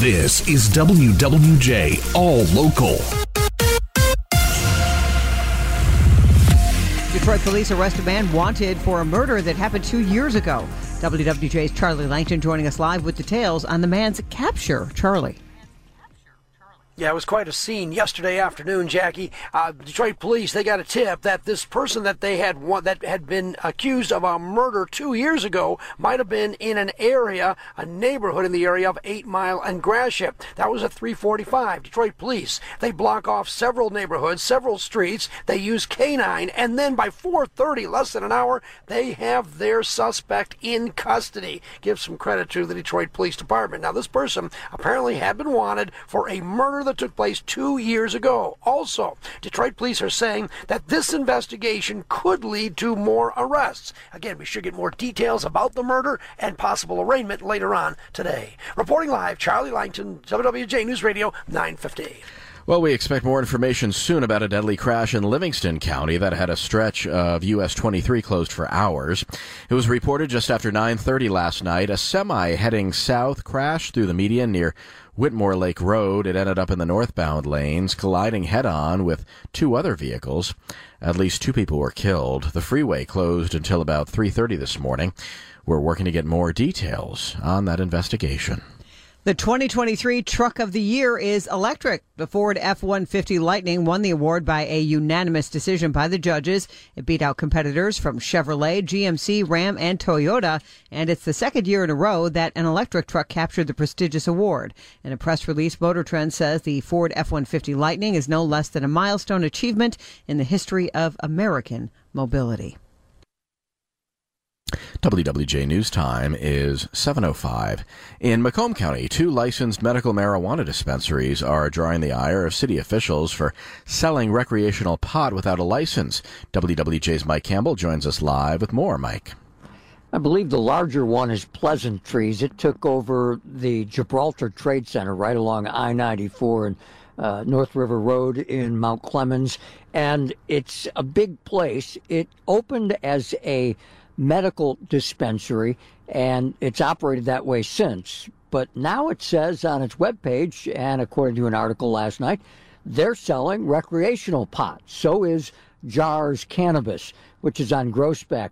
This is WWJ All Local. Detroit police arrest a man wanted for a murder that happened two years ago. WWJ's Charlie Langton joining us live with details on the man's capture. Charlie. Yeah, it was quite a scene yesterday afternoon, Jackie. Uh, Detroit police they got a tip that this person that they had one, that had been accused of a murder two years ago might have been in an area, a neighborhood in the area of Eight Mile and Gratiot. That was at 3:45. Detroit police they block off several neighborhoods, several streets. They use canine, and then by 4:30, less than an hour, they have their suspect in custody. Give some credit to the Detroit Police Department. Now, this person apparently had been wanted for a murder that took place two years ago. Also, Detroit police are saying that this investigation could lead to more arrests. Again, we should get more details about the murder and possible arraignment later on today. Reporting live, Charlie Langton, WWJ News Radio 950. Well, we expect more information soon about a deadly crash in Livingston County that had a stretch of US 23 closed for hours. It was reported just after 9:30 last night. A semi heading south crashed through the median near Whitmore Lake Road. It ended up in the northbound lanes, colliding head on with two other vehicles. At least two people were killed. The freeway closed until about 3:30 this morning. We're working to get more details on that investigation. The 2023 Truck of the Year is electric. The Ford F 150 Lightning won the award by a unanimous decision by the judges. It beat out competitors from Chevrolet, GMC, Ram, and Toyota. And it's the second year in a row that an electric truck captured the prestigious award. In a press release, Motor Trend says the Ford F 150 Lightning is no less than a milestone achievement in the history of American mobility. WWJ News Time is 7:05. In Macomb County, two licensed medical marijuana dispensaries are drawing the ire of city officials for selling recreational pot without a license. WWJ's Mike Campbell joins us live with more. Mike. I believe the larger one is Pleasant Trees. It took over the Gibraltar Trade Center right along I-94 and uh, North River Road in Mount Clemens, and it's a big place. It opened as a medical dispensary, and it's operated that way since. But now it says on its webpage, and according to an article last night, they're selling recreational pot. So is Jars Cannabis, which is on Groesbeck.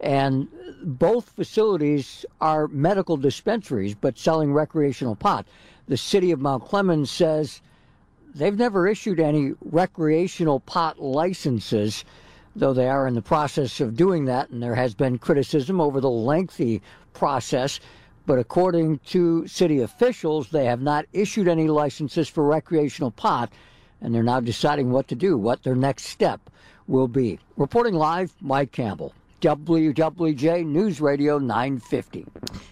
And both facilities are medical dispensaries, but selling recreational pot. The city of Mount Clemens says they've never issued any recreational pot licenses though they are in the process of doing that, and there has been criticism over the lengthy process. But according to city officials, they have not issued any licenses for recreational pot, and they're now deciding what to do, what their next step will be. Reporting live, Mike Campbell. WWJ News Radio 950.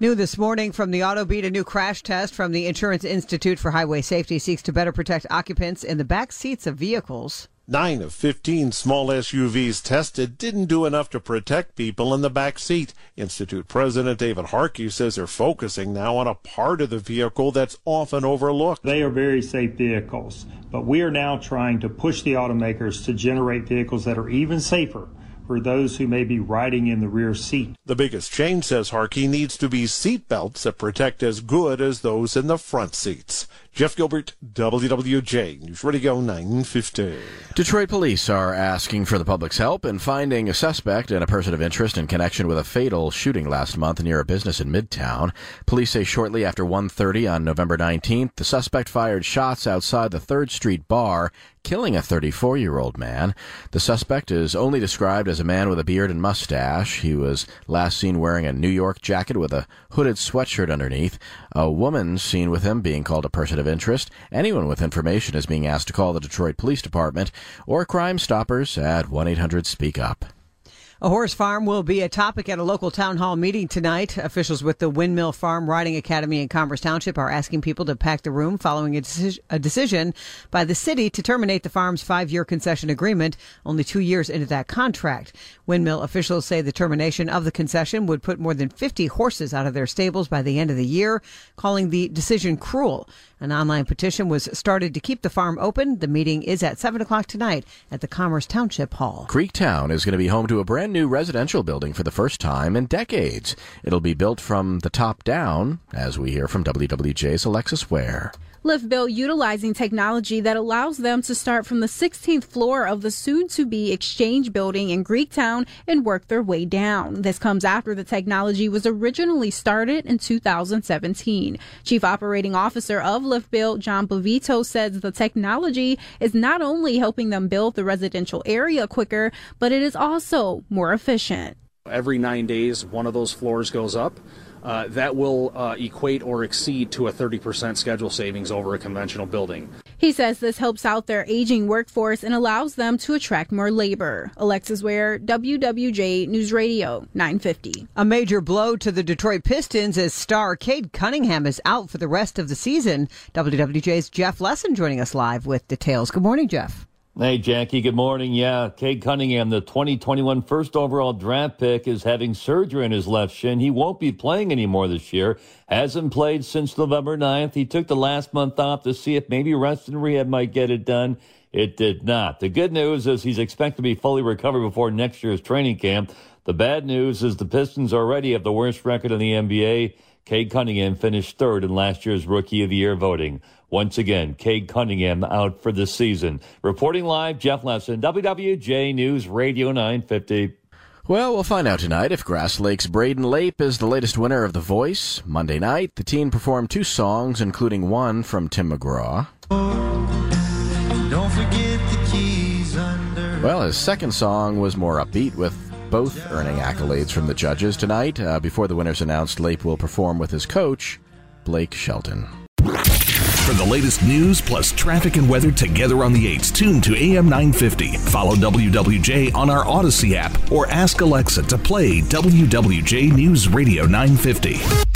New this morning from the Auto Beat, a new crash test from the Insurance Institute for Highway Safety seeks to better protect occupants in the back seats of vehicles. Nine of 15 small SUVs tested didn't do enough to protect people in the back seat. Institute President David Harkey says they're focusing now on a part of the vehicle that's often overlooked. They are very safe vehicles, but we are now trying to push the automakers to generate vehicles that are even safer for those who may be riding in the rear seat. The biggest change, says Harkey, needs to be seat belts that protect as good as those in the front seats. Jeff Gilbert, WWJ, News Radio 950. Detroit police are asking for the public's help in finding a suspect and a person of interest in connection with a fatal shooting last month near a business in Midtown. Police say shortly after 1.30 on November 19th, the suspect fired shots outside the 3rd Street bar, killing a 34-year-old man. The suspect is only described as a man with a beard and mustache. He was last seen wearing a New York jacket with a hooded sweatshirt underneath. A woman seen with him being called a person of interest. Anyone with information is being asked to call the Detroit Police Department or Crime Stoppers at 1 800 Speak Up. A horse farm will be a topic at a local town hall meeting tonight. Officials with the Windmill Farm Riding Academy in Commerce Township are asking people to pack the room following a, deci- a decision by the city to terminate the farm's five year concession agreement only two years into that contract. Windmill officials say the termination of the concession would put more than 50 horses out of their stables by the end of the year, calling the decision cruel. An online petition was started to keep the farm open. The meeting is at 7 o'clock tonight at the Commerce Township Hall. Greektown is going to be home to a brand new residential building for the first time in decades. It'll be built from the top down, as we hear from WWJ's Alexis Ware. LiftBuild utilizing technology that allows them to start from the 16th floor of the soon to be Exchange building in Greektown and work their way down. This comes after the technology was originally started in 2017. Chief Operating Officer of LiftBuild, John Bovito, says the technology is not only helping them build the residential area quicker, but it is also more efficient. Every nine days, one of those floors goes up uh, that will uh, equate or exceed to a 30% schedule savings over a conventional building. He says this helps out their aging workforce and allows them to attract more labor. Alexis Ware, WWJ News Radio 950. A major blow to the Detroit Pistons as star Cade Cunningham is out for the rest of the season. WWJ's Jeff Lesson joining us live with details. Good morning, Jeff. Hey, Jackie, good morning. Yeah, Cade Cunningham, the 2021 first overall draft pick, is having surgery in his left shin. He won't be playing anymore this year. Hasn't played since November 9th. He took the last month off to see if maybe rest and rehab might get it done. It did not. The good news is he's expected to be fully recovered before next year's training camp. The bad news is the Pistons already have the worst record in the NBA. Cade Cunningham finished third in last year's Rookie of the Year voting. Once again, Cade Cunningham out for the season. Reporting live, Jeff Lesson, WWJ News Radio 950. Well, we'll find out tonight if Grass Lake's Brayden Lape is the latest winner of The Voice. Monday night, the teen performed two songs, including one from Tim McGraw. Well, his second song was more upbeat, with both earning accolades from the judges tonight. Uh, before the winners announced, Lape will perform with his coach, Blake Shelton. For the latest news plus traffic and weather together on the 8s, tune to AM 950. Follow WWJ on our Audacy app or ask Alexa to play WWJ News Radio 950.